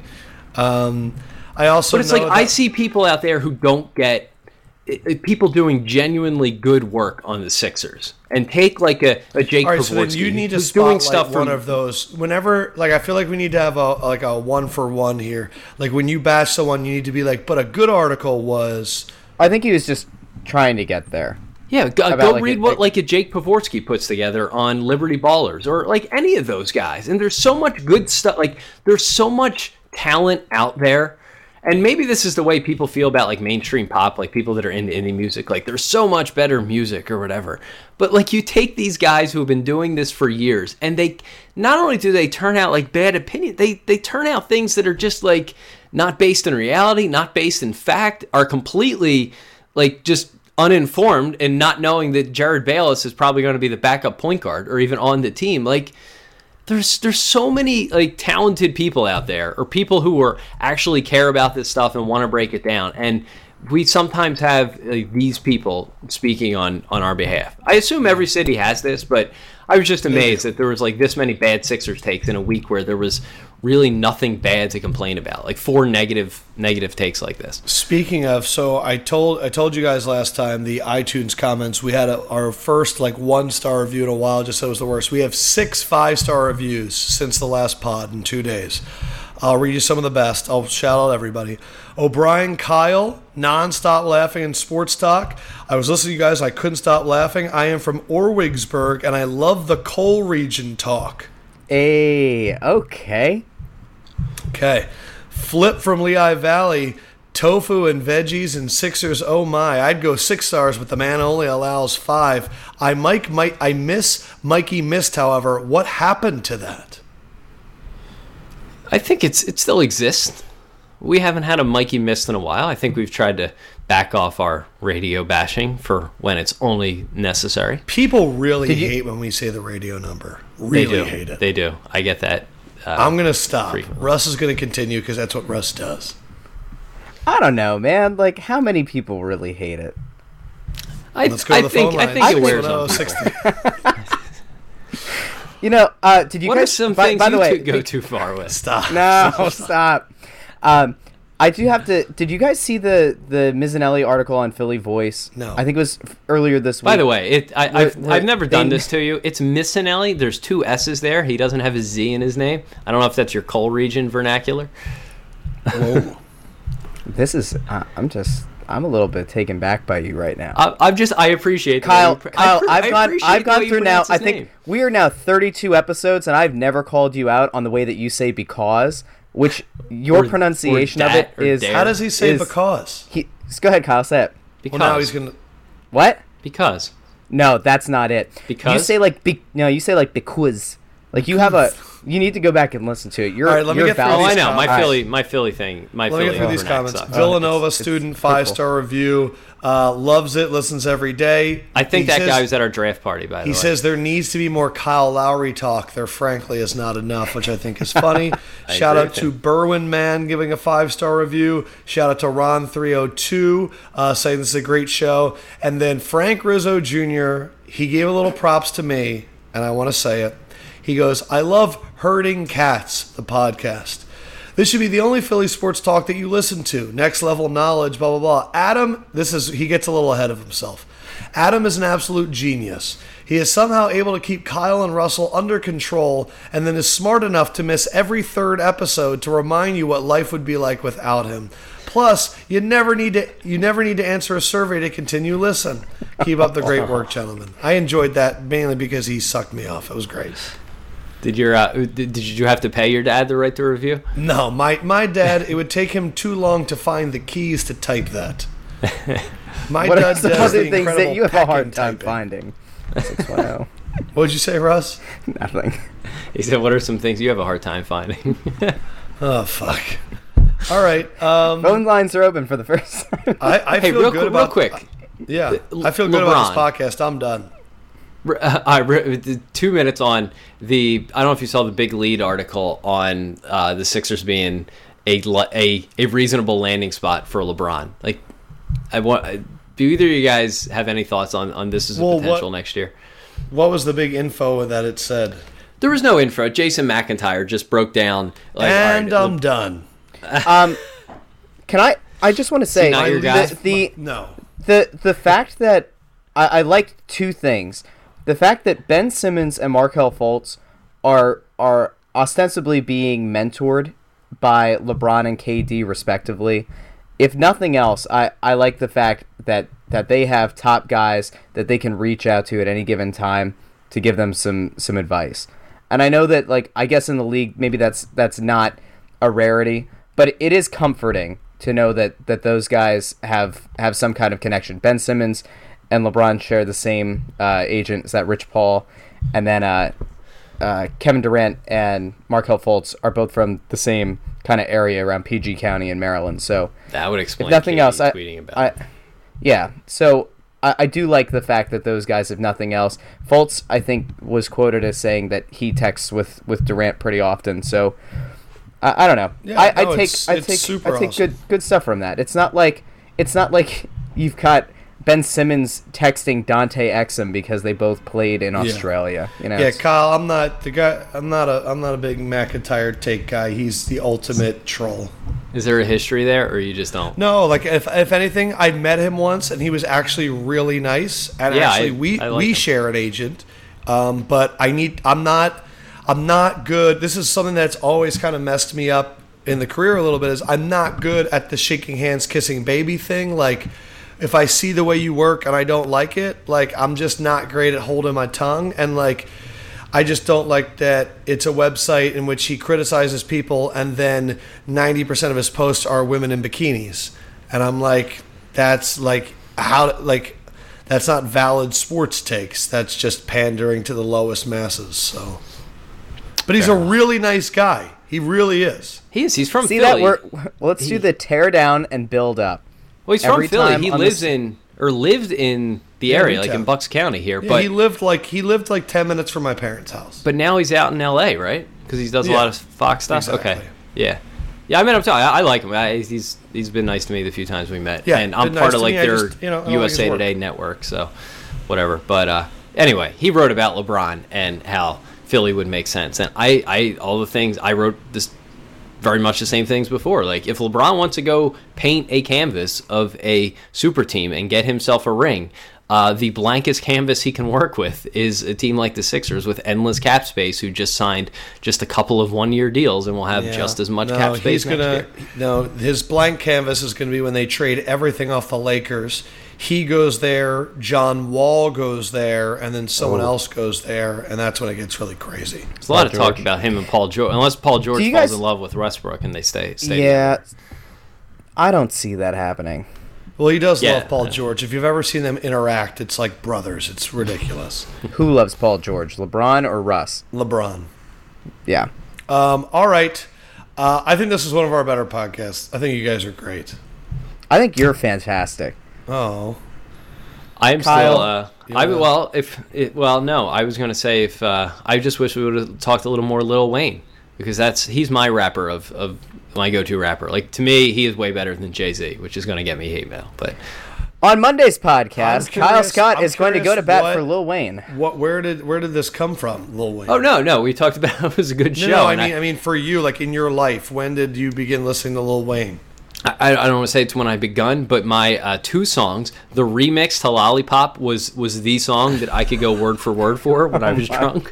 Um, I also. But it's like that- I see people out there who don't get it, people doing genuinely good work on the Sixers and take like a, a Jake All right, so then you need to doing stuff one from, of those whenever like I feel like we need to have a like a one for one here. Like when you bash someone, you need to be like, but a good article was. I think he was just trying to get there. Yeah, go, go like read a, what like a Jake Pavorsky puts together on Liberty Ballers or like any of those guys. And there's so much good stuff. Like there's so much talent out there and maybe this is the way people feel about like mainstream pop, like people that are into indie music. Like there's so much better music or whatever. But like you take these guys who have been doing this for years, and they not only do they turn out like bad opinion, they they turn out things that are just like not based in reality, not based in fact, are completely like just uninformed and not knowing that Jerryd Bayless is probably going to be the backup point guard or even on the team. Like there's there's so many like talented people out there or people who are actually care about this stuff and want to break it down and we sometimes have like, these people speaking on on our behalf. I assume every city has this, but I was just amazed that there was like this many bad Sixers takes in a week where there was really nothing bad to complain about. Like four negative negative takes like this. Speaking of, so I told I told you guys last time the iTunes comments. We had a, our first like one star review in a while. Just said it was the worst. We have six five star reviews since the last pod in two days. I'll read you some of the best. I'll shout out everybody. O'Brien Kyle, nonstop laughing in sports talk. I was listening to you guys. I couldn't stop laughing. I am from Orwigsburg, and I love the coal region talk. Hey, okay. Okay. Flip from Lehigh Valley. Tofu and veggies and Sixers. Oh my! I'd go six stars, but the man only allows five. I Mike, Mike, I miss Mikey missed. However, what happened to that? I think it's it still exists. We haven't had a Mikey missed in a while. I think we've tried to back off our radio bashing for when it's only necessary. People really you- hate when we say the radio number. They Really do. hate it. They do. I get that. Uh, I'm gonna stop. frequently. Russ is gonna continue because that's what Russ does. I don't know, man. Like, how many people really hate it? I, Let's go I to the think phone I lines. think it think- wears on. 60. You know, uh, did you What are some by, things by the you way, could go too far with? Stop. No, stop. Um, I do have to. Did you guys see the the Mizanelli article on Philly Voice? No. I think it was earlier this week. By the way, it, I, I've, Where- I've never done they- this to you. It's Missanelli. There's two S's there. He doesn't have a Z in his name. I don't know if that's your coal region vernacular. Whoa. this is. Uh, I'm just. I'm a little bit taken back by you right now. I, I'm just. I appreciate the way Kyle, you pr- I Kyle, pr- I've gone, I've gone through now. I think name. we are now 32 episodes, and I've never called you out on the way that you say because, which your Or- or pronunciation of dat it or is. dare. How does he say Is- because? He, go ahead, Kyle. Say it. because Well, now he's gonna. What? because No, that's not it. Because you say like be, no, you say like because. Like you have a. You need to go back and listen to it. You're. All right, let me you're get through oh, valid- I know my comments. Philly my Philly thing my Let me get through these vernac comments. sucks. Villanova it's- it's student, hurtful. five star review, uh, loves it, listens every day. I think He that says- guy was at our draft party. By the way. He way, says there needs to be more Kyle Lowry talk. There, frankly, is not enough, which I think is funny. Shout agree out with to him. Berwyn Man giving a five star review. Shout out to Ron302 uh, saying this is a great show. And then Frank Rizzo Jr., he gave a little props to me, and I want to say it. He goes, I love Herding Cats, the podcast. This should be the only Philly sports talk that you listen to. Next level knowledge, blah, blah, blah. Adam, this is, he gets a little ahead of himself. Adam is an absolute genius. He is somehow able to keep Kyle and Russell under control and then is smart enough to miss every third episode to remind you what life would be like without him. Plus, you never need to you never need to answer a survey to continue listen. Keep up the great work, gentlemen. I enjoyed that mainly because he sucked me off. It was great. Did your uh, did, did you have to pay your dad to write the review? No, my my dad. It would take him too long to find the keys to type that. My What are dad some does other the things that you have a hard time typing. finding? Six one zero. What'd you say, Russ? Nothing. He said, "What are some things you have a hard time finding?" Oh fuck. All right. Um, Phone lines are open for the first time. I, I hey, feel real, good qu- about real quick. Yeah, I feel good about this podcast. I'm done. R- uh, I re- two minutes on the. I don't know if you saw the big lead article on uh, the Sixers being a, a a reasonable landing spot for LeBron. Like, I want. Do either of you guys have any thoughts on on this as a Well, what- potential next year? What was the big info that it said? There was no info. Jason McIntyre just broke down. Like, and all right, I'm done. Um, can I? I just want to say not your the, the No. the the fact that I, I like two things: the fact that Ben Simmons and Markelle Fultz are are ostensibly being mentored by LeBron and KD respectively. If nothing else, I, I like the fact that that they have top guys that they can reach out to at any given time to give them some some advice. And I know that like I guess in the league maybe that's that's not a rarity, but it is comforting to know that that those guys have have some kind of connection. Ben Simmons and LeBron share the same uh, agent, is that Rich Paul, and then uh, uh, Kevin Durant and Markelle Fultz are both from the same kind of area around PG County in Maryland. So That would explain. if nothing KD else, I, tweeting about. I, yeah. So I, I do like the fact that those guys, if nothing else, Fultz I think was quoted as saying that he texts with with Durant pretty often. So I, I don't know. Yeah, I, I take it's- I take super I take awesome. good good stuff from that. It's not like it's not like you've got Ben Simmons texting Dante Exum because they both played in Australia. You know, Yeah, Kyle, I'm not the guy. I'm not a. I'm not a big McIntyre take guy. He's the ultimate troll. Is there a history there, or you just don't? No, like if if anything, I met him once and he was actually really nice. And Yeah, actually, I- we I like we him. share an agent. Um, but I need. I'm not. I'm not good. This is something that's always kind of messed me up in the career a little bit. Is I'm not good at the shaking hands, kissing baby thing. Like. If I see the way you work and I don't like it, like I'm just not great at holding my tongue and like I just don't like that it's a website in which he criticizes people and then 90% of his posts are women in bikinis. And I'm like, that's like, how, like, that's not valid sports takes. That's just pandering to the lowest masses. So, but he's a really nice guy. He really is. He is. He's from see Philly. that we're let's do the tear down and build up. Well, he's from Philly. He lives this- in or lived in the Yeah, area, like in Bucks County here. Yeah, but he lived like he lived like 10 minutes from my parents' house. but now he's out in L.A. right? Because he does a Yeah. lot of Fox stuff. Okay. Yeah. Yeah, I met him too. I, I like him. I, he's he's been nice to me the few times we met. Yeah, and I'm part nice of like their just, you know, USA. Today network, so whatever. But uh, anyway, he wrote about LeBron and how Philly would make sense, and I, I all the things I wrote this very much the same things before. Like if LeBron wants to go paint a canvas of a super team and get himself a ring. Uh, the blankest canvas he can work with is a team like the Sixers with endless cap space, who just signed just a couple of one-year deals and will have Yeah. just as much no, cap space He's next gonna year. no. His blank canvas is going to be when they trade everything off the Lakers. He goes there, John Wall goes there, and then someone Oh. else goes there, and that's when it gets really crazy. There's a lot of Paul talk George. about him and Paul George, unless Paul George falls guys- in love with Westbrook and they stay. stay Yeah, together. I don't see that happening. Well, he does Yeah. love Paul George. If you've ever seen them interact, it's like brothers. It's ridiculous. Who loves Paul George, LeBron or Russ? LeBron. Yeah. Um, all right. Uh, I think this is one of our better podcasts. I think you guys are great. I think you're fantastic. Oh, I am Kyle, still. Uh, I well, if it, well, no, I was going to say if uh, I just wish we would have talked a little more Lil Wayne because that's he's my rapper of of my go-to rapper. Like to me, he is way better than Jay Z, which is going to get me hate mail. But On Monday's I'm podcast, Kyle Scott I'm is going to go to bat what- for Lil Wayne. what? Where did where did this come from, Lil Wayne? oh no, no, we talked about it was a good show. no, I and mean, I mean, for you, like in your life, when did you begin listening to Lil Wayne? I, I don't want to say it's when I begun, but my uh, two songs, the remix to Lollipop was was the song that I could go word for word for when I was drunk,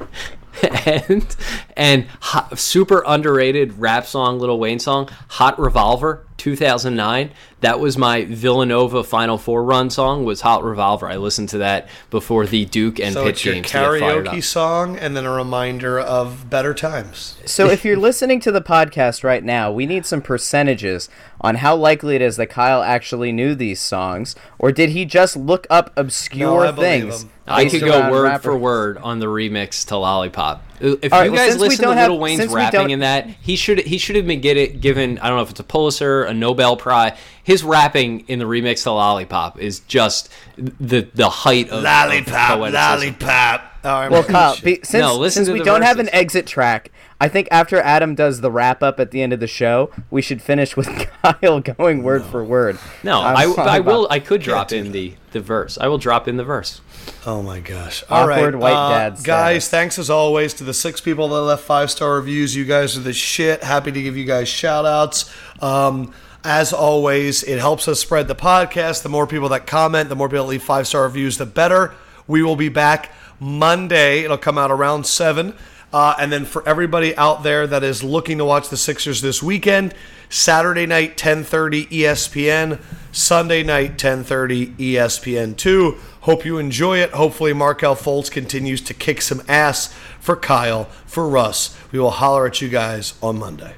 and and hot, super underrated rap song, Lil Wayne song, Hot Revolver, 2009. That was my Villanova Final Four run song. Was Hot Revolver. I listened to that before the Duke and So Pitt it's your games to get fired up. karaoke song, and then a reminder of better times. So if you're listening to the podcast right now, we need some percentages on how likely it is that Kyle actually knew these songs, or did he just look up obscure No, I things? him. I could go word rapper- for word on the remix to Lollipop. If All right, you well, guys since listen to don't Lil Wayne's rapping in that, he should he should have been get it given. I don't know if it's a Pulitzer, a Nobel Prize. His rapping in the remix to Lollipop is just the the height of of Lollipop, poeticism. lollipop. Oh, Well, Kyle, be, since, No, since we don't have an exit track, I think after Adam does the wrap up at the end of the show, we should finish with Kyle going word for word. No, I'm I, I will. I could drop in the the verse. I will drop in the verse. Oh my gosh! All right, Awkward white uh, dad guys. Thanks as always to the six people that left five star reviews. You guys are the shit. Happy to give you guys shout outs. Um, as always, it helps us spread the podcast. The more people that comment, the more people that leave five star reviews, the better. We will be back Monday. It'll come out around seven. Uh, and then for everybody out there that is looking to watch the Sixers this weekend, Saturday night 10:30 ESPN, Sunday night 10:30 ESPN 2. Hope you enjoy it. Hopefully Markelle Fultz continues to kick some ass for Kyle, for Russ. We will holler at you guys on Monday.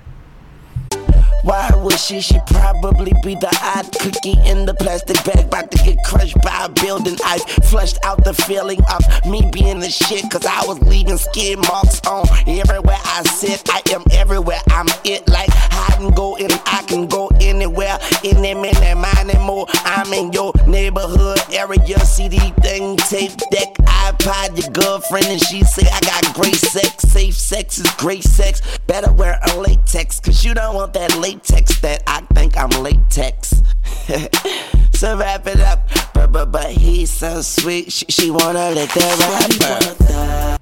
Why would she? She probably be the odd cookie in the plastic bag, about to get crushed by a building. I flushed out the feeling of me being the shit, cause I was leaving skin marks on everywhere I sit. I am everywhere, I'm it like hide and go, and I can go anywhere. In them, in that mind and more. I'm in your neighborhood area, CD thing, tape deck, iPod, your girlfriend, and she say I got great sex. Safe sex is great sex. Better wear a latex, cause you don't want that latex that I think I'm latex. So wrap it up. But but but he's so sweet. She, she wanna let that rapper.